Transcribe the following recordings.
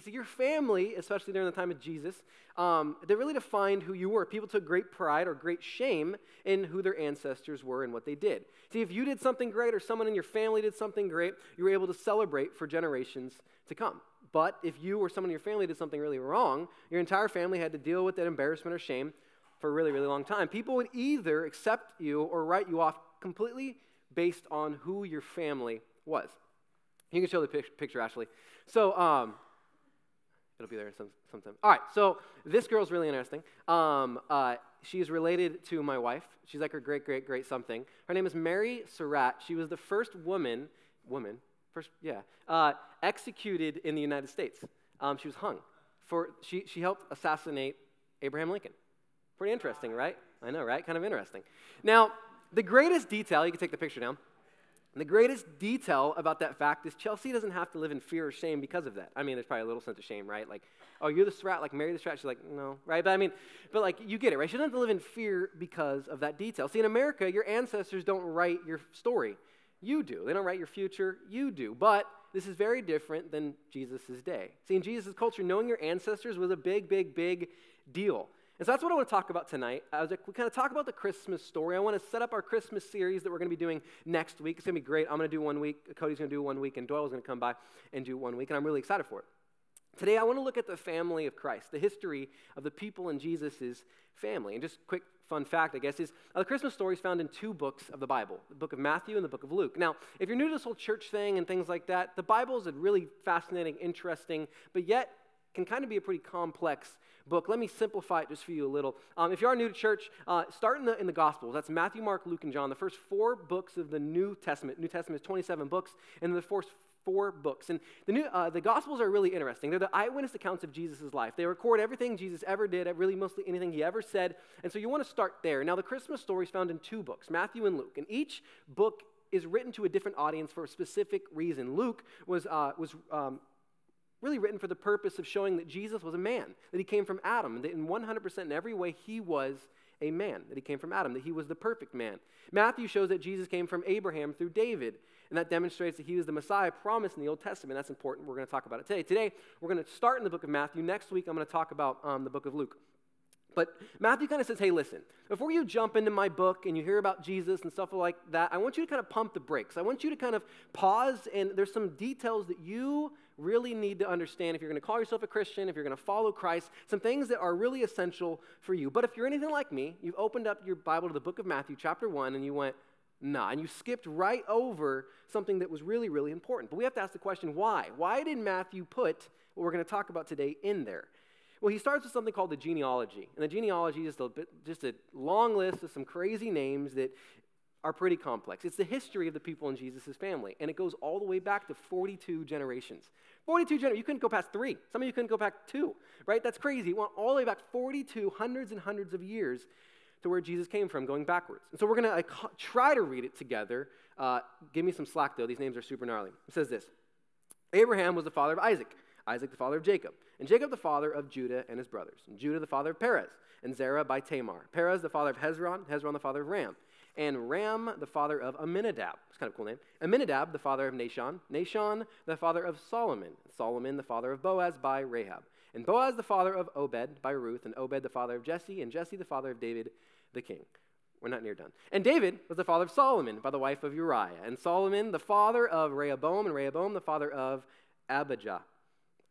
See, your family, especially during the time of Jesus, um, they really defined who you were. People took great pride or great shame in who their ancestors were and what they did. See, if you did something great or someone in your family did something great, you were able to celebrate for generations to come. But if you or someone in your family did something really wrong, your entire family had to deal with that embarrassment or shame for a really, really long time. People would either accept you or write you off completely based on who your family was. You can show the picture, Ashley. So, um, it'll be there some, sometime. All right, so this girl's really interesting. Um, uh, she's related to my wife. She's like her great, great, great something. Her name is Mary Surratt. She was the first woman, woman, first, yeah, uh, executed in the United States. Um, she was hung. For, she, she helped assassinate Abraham Lincoln. Pretty interesting, right? I know, right? Kind of interesting. Now, the greatest detail, you can take the picture down. The greatest detail about that fact is Chelsea doesn't have to live in fear or shame because of that. I mean, there's probably a little sense of shame, right? Like, oh, you're the strat, like Mary the strat. She's like, no, right? But I mean, but like, you get it, right? She doesn't have to live in fear because of that detail. See, in America, your ancestors don't write your story. You do. They don't write your future. You do. But this is very different than Jesus' day. See, in Jesus' culture, knowing your ancestors was a big, big, big deal. And so that's what I want to talk about tonight. Like, we kind of talk about the Christmas story. I want to set up our Christmas series that we're going to be doing next week. It's going to be great. I'm going to do one week. Cody's going to do one week, and Doyle's going to come by and do one week, and I'm really excited for it. Today, I want to look at the family of Christ, the history of the people in Jesus' family. And just quick fun fact, I guess, is uh, the Christmas story is found in two books of the Bible the book of Matthew and the book of Luke. Now, if you're new to this whole church thing and things like that, the Bible is a really fascinating, interesting, but yet can kind of be a pretty complex book. Let me simplify it just for you a little. Um, if you are new to church, uh, start in the, in the Gospels. That's Matthew, Mark, Luke, and John, the first four books of the New Testament. New Testament is 27 books, and the first four books. And the, new, uh, the Gospels are really interesting. They're the eyewitness accounts of Jesus' life. They record everything Jesus ever did, really mostly anything he ever said. And so you want to start there. Now, the Christmas story is found in two books, Matthew and Luke. And each book is written to a different audience for a specific reason. Luke was, uh, was um, really written for the purpose of showing that Jesus was a man, that he came from Adam, that in 100% in every way he was a man, that he came from Adam, that he was the perfect man. Matthew shows that Jesus came from Abraham through David, and that demonstrates that he was the Messiah promised in the Old Testament. That's important. We're going to talk about it today. Today, we're going to start in the book of Matthew. Next week, I'm going to talk about um, the book of Luke. But Matthew kind of says, hey, listen, before you jump into my book and you hear about Jesus and stuff like that, I want you to kind of pump the brakes. I want you to kind of pause, and there's some details that you really need to understand if you're going to call yourself a Christian, if you're going to follow Christ, some things that are really essential for you. But if you're anything like me, you've opened up your Bible to the book of Matthew, chapter 1, and you went, nah, and you skipped right over something that was really, really important. But we have to ask the question why? Why did Matthew put what we're going to talk about today in there? Well, he starts with something called the genealogy. And the genealogy is just a, bit, just a long list of some crazy names that are pretty complex. It's the history of the people in Jesus' family, and it goes all the way back to 42 generations. 42 generations. You couldn't go past three. Some of you couldn't go back two, right? That's crazy. It went all the way back 42, hundreds and hundreds of years to where Jesus came from, going backwards. And so we're going to try to read it together. Uh, give me some slack, though. These names are super gnarly. It says this Abraham was the father of Isaac, Isaac the father of Jacob, and Jacob the father of Judah and his brothers, and Judah the father of Perez, and Zerah by Tamar, Perez the father of Hezron, Hezron the father of Ram and Ram, the father of Amminadab. It's kind of a cool name. Amminadab, the father of Nahshon. Nahshon, the father of Solomon. Solomon, the father of Boaz by Rahab. And Boaz, the father of Obed by Ruth. And Obed, the father of Jesse. And Jesse, the father of David the king. We're not near done. And David was the father of Solomon by the wife of Uriah. And Solomon, the father of Rehoboam. And Rehoboam, the father of Abijah.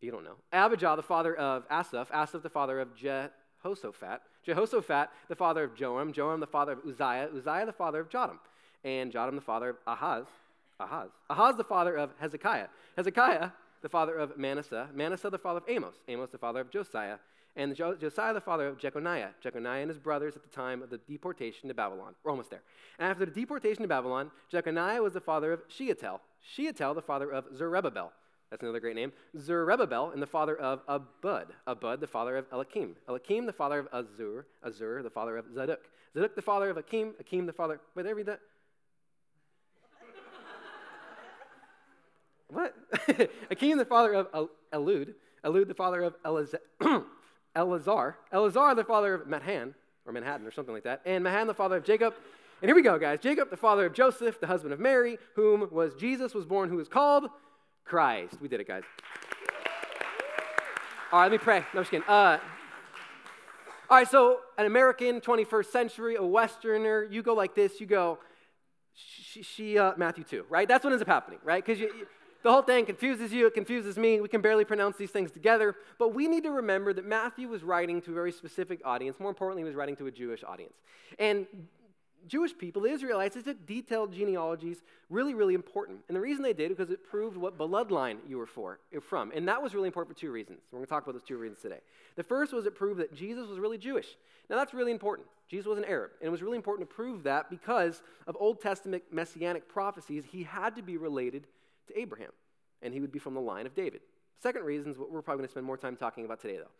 You don't know. Abijah, the father of Asaph. Asaph, the father of Jehoshaphat. Jehoshaphat, the father of Joram, Joram, the father of Uzziah, Uzziah, the father of Jotham, and Jotham, the father of Ahaz, Ahaz, Ahaz, the father of Hezekiah, Hezekiah, the father of Manasseh, Manasseh, the father of Amos, Amos, the father of Josiah, and Josiah, the father of Jeconiah, Jeconiah and his brothers at the time of the deportation to Babylon. We're almost there. And after the deportation to Babylon, Jeconiah was the father of Shealtiel, Shealtiel, the father of Zerubbabel, that's another great name. Zerubbabel, and the father of Abud. Abud, the father of Eliakim. Eliakim, the father of Azur. Azur, the father of Zadok. Zadok, the father of Akim. Akim, the father. Wait, did I read that? what? Akim, the father of Elud. Elud, the father of Elazar. Elazar, the father of Mathan, or Manhattan, or something like that. And Mahan, the father of Jacob. And here we go, guys. Jacob, the father of Joseph, the husband of Mary, whom was Jesus was born, who is called Christ. We did it, guys. All right, let me pray. No, I'm just kidding. Uh, all right, so an American, 21st century, a Westerner, you go like this, you go, she, she uh, Matthew 2, right? That's what ends up happening, right? Because the whole thing confuses you, it confuses me. We can barely pronounce these things together. But we need to remember that Matthew was writing to a very specific audience. More importantly, he was writing to a Jewish audience. And Jewish people, the Israelites, they took detailed genealogies really, really important. And the reason they did because it proved what bloodline you were for, from. And that was really important for two reasons. We're going to talk about those two reasons today. The first was it proved that Jesus was really Jewish. Now that's really important. Jesus was an Arab. And it was really important to prove that because of Old Testament messianic prophecies, he had to be related to Abraham. And he would be from the line of David. Second reason is what we're probably going to spend more time talking about today, though.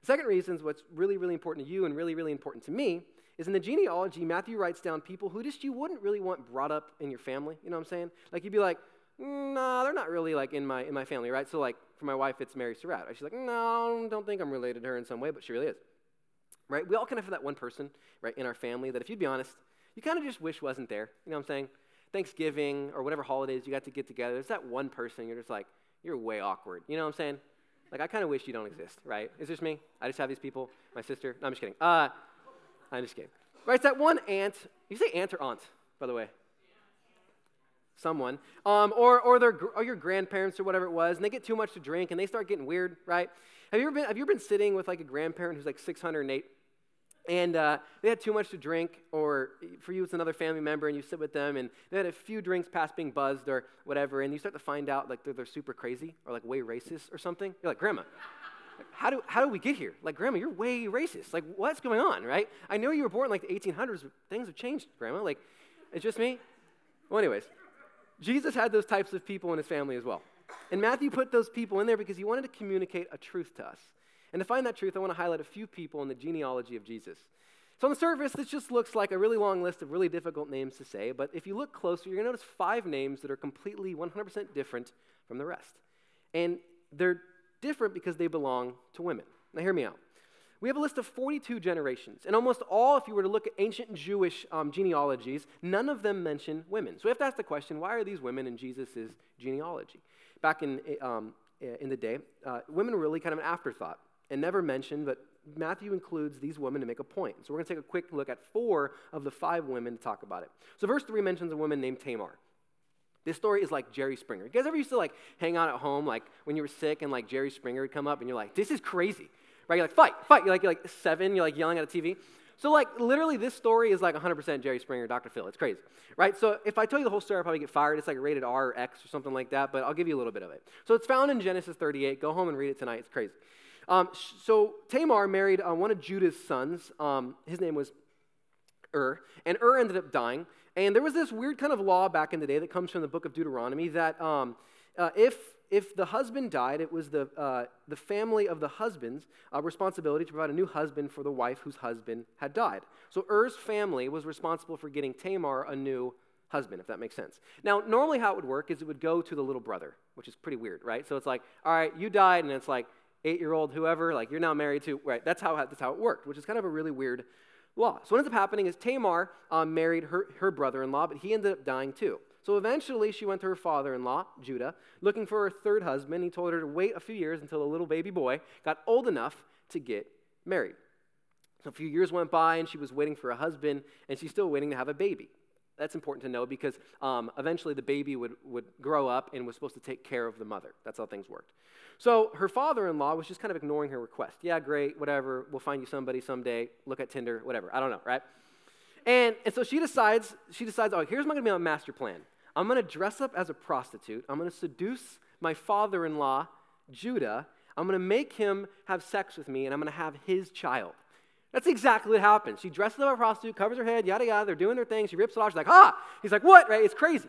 The second reason is what's really, really important to you and really, really important to me is in the genealogy, Matthew writes down people who just you wouldn't really want brought up in your family. You know what I'm saying? Like you'd be like, nah, they're not really like in my in my family, right? So like for my wife, it's Mary Surratt. She's like, no, don't think I'm related to her in some way, but she really is. Right? We all kind of have that one person, right, in our family that if you'd be honest, you kind of just wish wasn't there. You know what I'm saying? Thanksgiving or whatever holidays you got to get together, there's that one person you're just like, you're way awkward. You know what I'm saying? Like, I kind of wish you don't exist, right? Is this me? I just have these people. My sister. No, I'm just kidding. Uh, I'm just kidding. Right, it's that one aunt. You say aunt or aunt, by the way? Someone. Um, or, or, their, or your grandparents or whatever it was, and they get too much to drink and they start getting weird, right? Have you ever been, have you ever been sitting with like a grandparent who's like 608 and uh, they had too much to drink, or for you, it's another family member, and you sit with them, and they had a few drinks past being buzzed or whatever, and you start to find out like they're, they're super crazy or like way racist or something. You're like, Grandma, how do, how do we get here? Like, Grandma, you're way racist. Like, what's going on, right? I know you were born in like the 1800s, but things have changed, Grandma. Like, it's just me? Well, anyways, Jesus had those types of people in his family as well. And Matthew put those people in there because he wanted to communicate a truth to us. And to find that truth, I want to highlight a few people in the genealogy of Jesus. So, on the surface, this just looks like a really long list of really difficult names to say, but if you look closer, you're going to notice five names that are completely 100% different from the rest. And they're different because they belong to women. Now, hear me out. We have a list of 42 generations, and almost all, if you were to look at ancient Jewish um, genealogies, none of them mention women. So we have to ask the question why are these women in Jesus' genealogy? Back in, um, in the day, uh, women were really kind of an afterthought and never mentioned, but Matthew includes these women to make a point. So we're going to take a quick look at four of the five women to talk about it. So verse 3 mentions a woman named Tamar. This story is like Jerry Springer. You guys ever used to like hang out at home, like when you were sick, and like Jerry Springer would come up, and you're like, "This is crazy," right? You're like, "Fight, fight!" You're like, you're like seven. You're like yelling at a TV. So like literally, this story is like 100% Jerry Springer, Dr. Phil. It's crazy, right? So if I tell you the whole story, I'll probably get fired. It's like rated R or X or something like that. But I'll give you a little bit of it. So it's found in Genesis 38. Go home and read it tonight. It's crazy. Um, so Tamar married uh, one of Judah's sons. Um, his name was Ur, and Ur ended up dying. And there was this weird kind of law back in the day that comes from the book of Deuteronomy that um, uh, if if the husband died, it was the, uh, the family of the husband's uh, responsibility to provide a new husband for the wife whose husband had died. So Er's family was responsible for getting Tamar a new husband, if that makes sense. Now, normally how it would work is it would go to the little brother, which is pretty weird, right? So it's like, all right, you died, and it's like eight year old whoever, like you're now married to, right? That's how, that's how it worked, which is kind of a really weird law. So what ends up happening is Tamar um, married her, her brother in law, but he ended up dying too. So eventually she went to her father in law, Judah, looking for her third husband. He told her to wait a few years until the little baby boy got old enough to get married. So a few years went by and she was waiting for a husband and she's still waiting to have a baby. That's important to know because um, eventually the baby would, would grow up and was supposed to take care of the mother. That's how things worked. So her father in law was just kind of ignoring her request. Yeah, great, whatever. We'll find you somebody someday. Look at Tinder, whatever. I don't know, right? And, and so she decides, she decides, oh, here's my, to be my master plan. I'm going to dress up as a prostitute. I'm going to seduce my father in law, Judah. I'm going to make him have sex with me, and I'm going to have his child. That's exactly what happens. She dresses up a prostitute, covers her head, yada yada. They're doing their thing. She rips it off. She's like, ah! He's like, what? Right? It's crazy,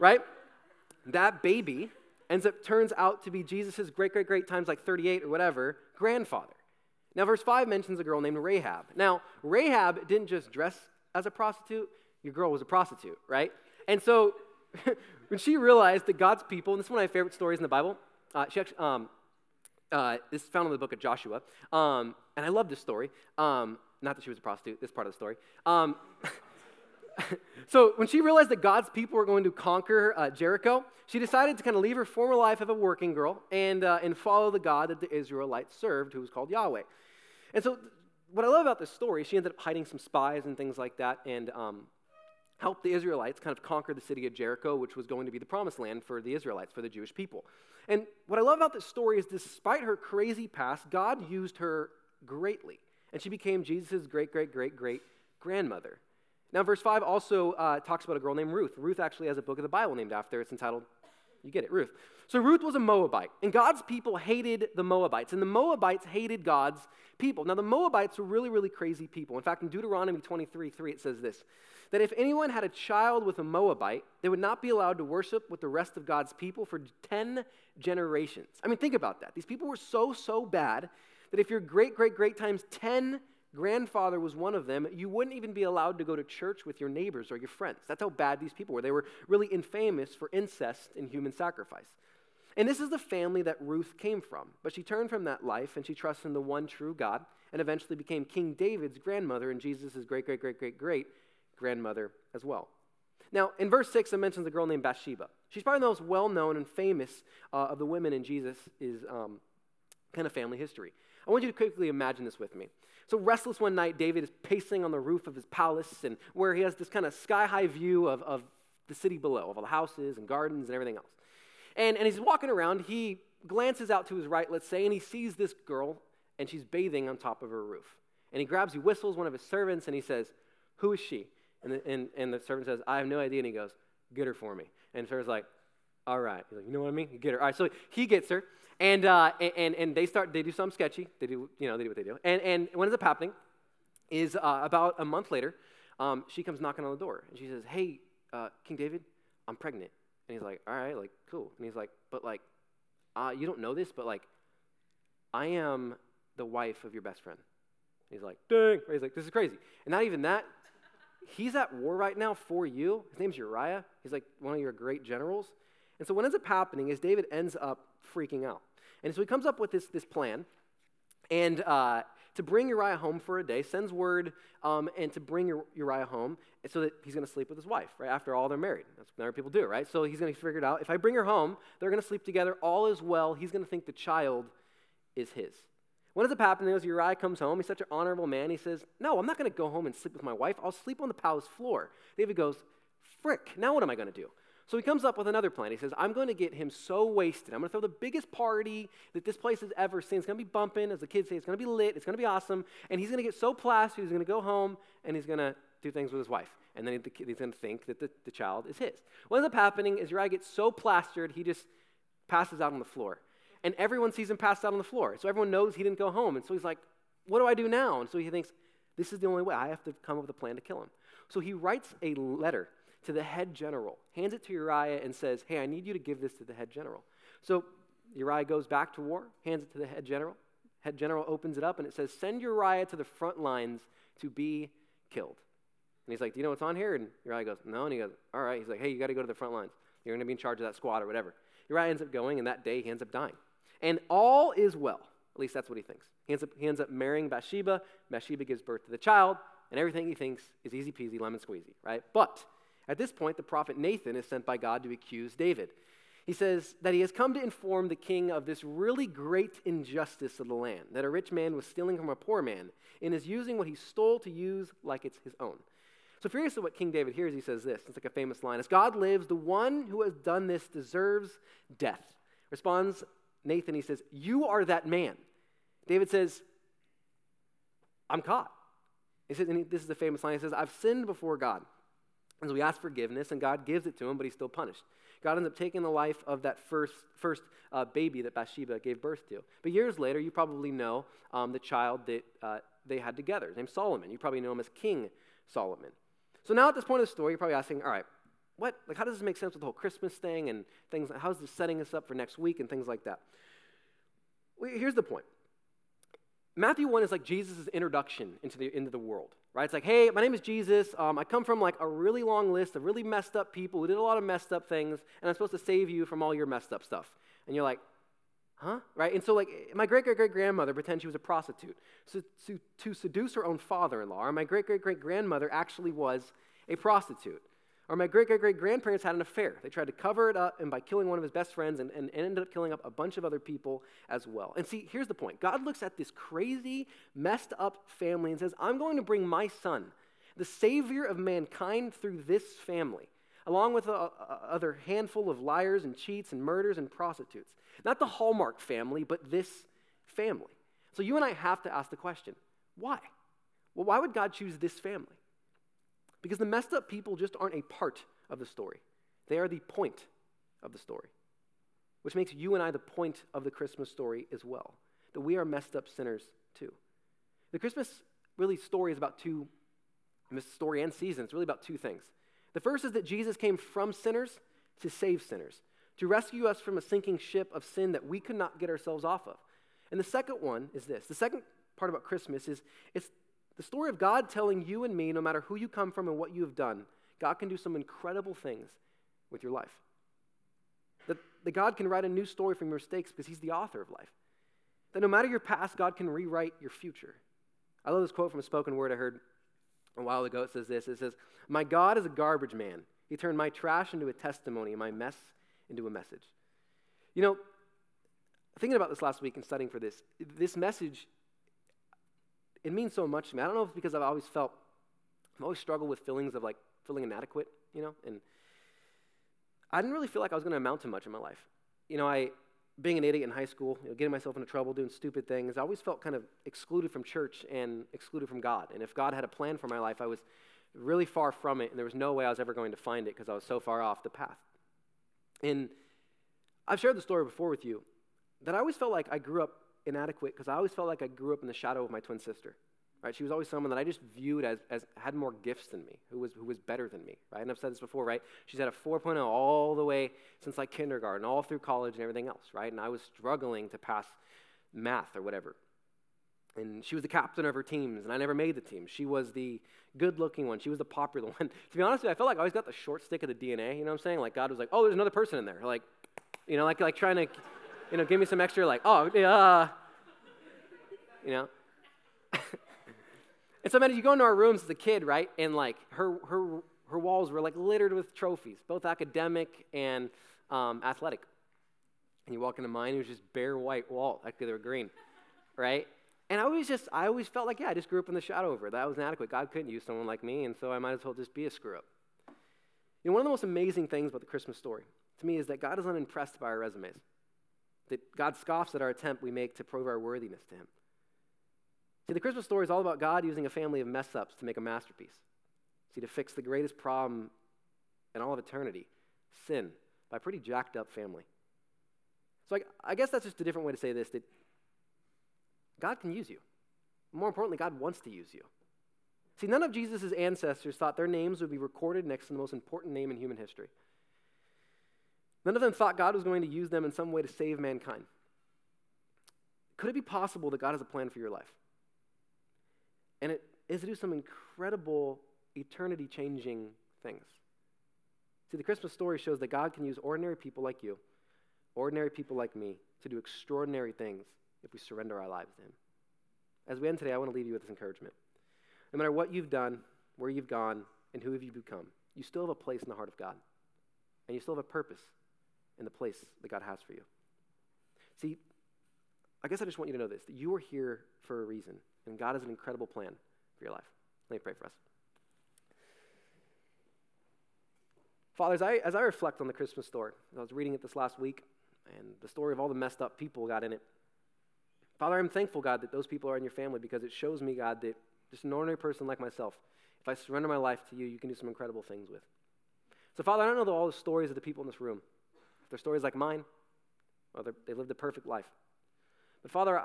right? That baby ends up turns out to be Jesus' great, great, great times like 38 or whatever grandfather. Now, verse 5 mentions a girl named Rahab. Now, Rahab didn't just dress as a prostitute, your girl was a prostitute, right? And so when she realized that God's people, and this is one of my favorite stories in the Bible, uh, she actually, um, uh, this is found in the book of Joshua, um, and I love this story. Um, not that she was a prostitute, this part of the story. Um, so when she realized that God's people were going to conquer uh, Jericho, she decided to kind of leave her former life of a working girl and, uh, and follow the God that the Israelites served, who was called Yahweh. And so what I love about this story, she ended up hiding some spies and things like that and um, helped the Israelites kind of conquer the city of Jericho, which was going to be the promised land for the Israelites, for the Jewish people. And what I love about this story is despite her crazy past, God used her greatly. And she became Jesus' great, great, great, great grandmother. Now, verse 5 also uh, talks about a girl named Ruth. Ruth actually has a book of the Bible named after. It's entitled, you get it, Ruth. So Ruth was a Moabite, and God's people hated the Moabites, and the Moabites hated God's people. Now, the Moabites were really, really crazy people. In fact, in Deuteronomy 23 3, it says this that if anyone had a child with a Moabite, they would not be allowed to worship with the rest of God's people for 10 generations. I mean, think about that. These people were so, so bad that if your great, great, great times 10 grandfather was one of them, you wouldn't even be allowed to go to church with your neighbors or your friends. That's how bad these people were. They were really infamous for incest and human sacrifice. And this is the family that Ruth came from. But she turned from that life and she trusted in the one true God and eventually became King David's grandmother and Jesus' great, great, great, great, great grandmother as well. Now, in verse 6, it mentions a girl named Bathsheba. She's probably the most well known and famous uh, of the women in Jesus' um, kind of family history. I want you to quickly imagine this with me. So, restless one night, David is pacing on the roof of his palace, and where he has this kind of sky high view of, of the city below, of all the houses and gardens and everything else. And, and he's walking around, he glances out to his right, let's say, and he sees this girl, and she's bathing on top of her roof. And he grabs, he whistles one of his servants, and he says, Who is she? And the, and, and the servant says, I have no idea. And he goes, Get her for me. And the servant's like, All right. He's like, You know what I mean? Get her. All right. So he gets her. And, uh, and, and they start, they do something sketchy. They do, you know, they do what they do. And, and what ends up happening is uh, about a month later, um, she comes knocking on the door. And she says, Hey, uh, King David, I'm pregnant. And he's like, All right, like, cool. And he's like, But like, uh, you don't know this, but like, I am the wife of your best friend. He's like, dang. He's like, this is crazy. And not even that, he's at war right now for you. His name's Uriah. He's like one of your great generals. And so what ends up happening is David ends up freaking out. And so he comes up with this, this plan and uh, to bring Uriah home for a day, sends word um, and to bring Uriah home so that he's going to sleep with his wife, right? After all, they're married. That's what married people do, right? So he's going to figure it out. If I bring her home, they're going to sleep together. All is well. He's going to think the child is his. What ends up happening is Uriah comes home. He's such an honorable man. He says, No, I'm not going to go home and sleep with my wife. I'll sleep on the palace floor. David goes, Frick, now what am I going to do? So he comes up with another plan. He says, I'm going to get him so wasted. I'm going to throw the biggest party that this place has ever seen. It's going to be bumping, as the kids say. It's going to be lit. It's going to be awesome. And he's going to get so plastered, he's going to go home and he's going to do things with his wife. And then he's going to think that the, the child is his. What ends up happening is Uriah gets so plastered, he just passes out on the floor. And everyone sees him pass out on the floor. So everyone knows he didn't go home. And so he's like, what do I do now? And so he thinks, this is the only way. I have to come up with a plan to kill him. So he writes a letter to the head general, hands it to Uriah, and says, Hey, I need you to give this to the head general. So Uriah goes back to war, hands it to the head general. Head general opens it up, and it says, Send Uriah to the front lines to be killed. And he's like, Do you know what's on here? And Uriah goes, No. And he goes, All right. He's like, Hey, you got to go to the front lines. You're going to be in charge of that squad or whatever. Uriah ends up going, and that day he ends up dying. And all is well. At least that's what he thinks. He ends up, he ends up marrying Bathsheba. Bathsheba gives birth to the child, and everything he thinks is easy peasy, lemon squeezy, right? But at this point, the prophet Nathan is sent by God to accuse David. He says that he has come to inform the king of this really great injustice of the land, that a rich man was stealing from a poor man and is using what he stole to use like it's his own. So, furious at what King David hears, he says this. It's like a famous line As God lives, the one who has done this deserves death. Responds Nathan, he says, You are that man. David says, I'm caught. He says, and he, this is a famous line. He says, I've sinned before God. And so we ask forgiveness, and God gives it to him, but he's still punished. God ends up taking the life of that first, first uh, baby that Bathsheba gave birth to. But years later, you probably know um, the child that uh, they had together. His name's Solomon. You probably know him as King Solomon. So now at this point of the story, you're probably asking, all right, what, like, how does this make sense with the whole Christmas thing and things? How's this setting us up for next week and things like that? Well, here's the point Matthew 1 is like Jesus' introduction into the, into the world, right? It's like, hey, my name is Jesus. Um, I come from like a really long list of really messed up people who did a lot of messed up things, and I'm supposed to save you from all your messed up stuff. And you're like, huh? Right? And so, like, my great great great grandmother pretended she was a prostitute so, to, to seduce her own father in law, or my great great great grandmother actually was a prostitute. Or my great great great grandparents had an affair. They tried to cover it up and by killing one of his best friends and, and ended up killing up a bunch of other people as well. And see, here's the point God looks at this crazy, messed up family and says, I'm going to bring my son, the savior of mankind, through this family, along with a, other handful of liars and cheats and murders and prostitutes. Not the Hallmark family, but this family. So you and I have to ask the question why? Well, why would God choose this family? Because the messed up people just aren't a part of the story, they are the point of the story, which makes you and I the point of the Christmas story as well, that we are messed up sinners too. The Christmas really story is about two, this story and season, it's really about two things. The first is that Jesus came from sinners to save sinners, to rescue us from a sinking ship of sin that we could not get ourselves off of. And the second one is this the second part about Christmas is it's the story of God telling you and me, no matter who you come from and what you have done, God can do some incredible things with your life. That, that God can write a new story from your mistakes because He's the author of life. That no matter your past, God can rewrite your future. I love this quote from a spoken word I heard a while ago. It says this It says, My God is a garbage man. He turned my trash into a testimony and my mess into a message. You know, thinking about this last week and studying for this, this message it means so much to me. I don't know if it's because I've always felt, I've always struggled with feelings of like feeling inadequate, you know, and I didn't really feel like I was going to amount to much in my life. You know, I, being an idiot in high school, you know, getting myself into trouble, doing stupid things, I always felt kind of excluded from church and excluded from God. And if God had a plan for my life, I was really far from it, and there was no way I was ever going to find it because I was so far off the path. And I've shared the story before with you that I always felt like I grew up inadequate because I always felt like I grew up in the shadow of my twin sister. Right? She was always someone that I just viewed as, as had more gifts than me, who was, who was better than me. Right? And I've said this before, right? She's had a 4.0 all the way since like kindergarten, all through college and everything else, right? And I was struggling to pass math or whatever. And she was the captain of her teams, and I never made the team. She was the good looking one. She was the popular one. to be honest with you, I felt like I always got the short stick of the DNA. You know what I'm saying? Like God was like, oh, there's another person in there. Like, you know, like, like trying to, you know, give me some extra, like, oh, yeah, uh, you know? and so, man, you go into our rooms as a kid, right? And like her, her, her walls were like littered with trophies, both academic and um, athletic. And you walk into mine, it was just bare white wall. Like they were green, right? And I always just, I always felt like, yeah, I just grew up in the shadow of her. That was inadequate. God couldn't use someone like me, and so I might as well just be a screw up. You know, one of the most amazing things about the Christmas story to me is that God is unimpressed by our resumes. That God scoffs at our attempt we make to prove our worthiness to Him. See, the Christmas story is all about God using a family of mess ups to make a masterpiece. See, to fix the greatest problem in all of eternity sin by a pretty jacked up family. So I, I guess that's just a different way to say this that God can use you. More importantly, God wants to use you. See, none of Jesus' ancestors thought their names would be recorded next to the most important name in human history. None of them thought God was going to use them in some way to save mankind. Could it be possible that God has a plan for your life? And it is to do some incredible, eternity changing things. See, the Christmas story shows that God can use ordinary people like you, ordinary people like me, to do extraordinary things if we surrender our lives to Him. As we end today, I want to leave you with this encouragement. No matter what you've done, where you've gone, and who have you become, you still have a place in the heart of God. And you still have a purpose in the place that God has for you. See, I guess I just want you to know this that you are here for a reason. And God has an incredible plan for your life. Let me pray for us. Father, as I, as I reflect on the Christmas story, I was reading it this last week, and the story of all the messed up people got in it. Father, I'm thankful, God, that those people are in your family because it shows me, God, that just an ordinary person like myself, if I surrender my life to you, you can do some incredible things with. So, Father, I don't know all the stories of the people in this room. If they're stories like mine, or they lived a perfect life. But, Father,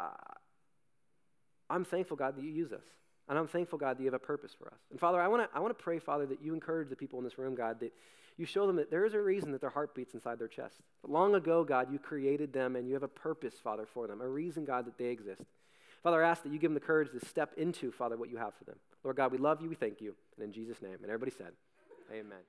I'm thankful, God, that you use us. And I'm thankful, God, that you have a purpose for us. And Father, I want to I wanna pray, Father, that you encourage the people in this room, God, that you show them that there is a reason that their heart beats inside their chest. Long ago, God, you created them and you have a purpose, Father, for them, a reason, God, that they exist. Father, I ask that you give them the courage to step into, Father, what you have for them. Lord God, we love you, we thank you. And in Jesus' name. And everybody said, Amen.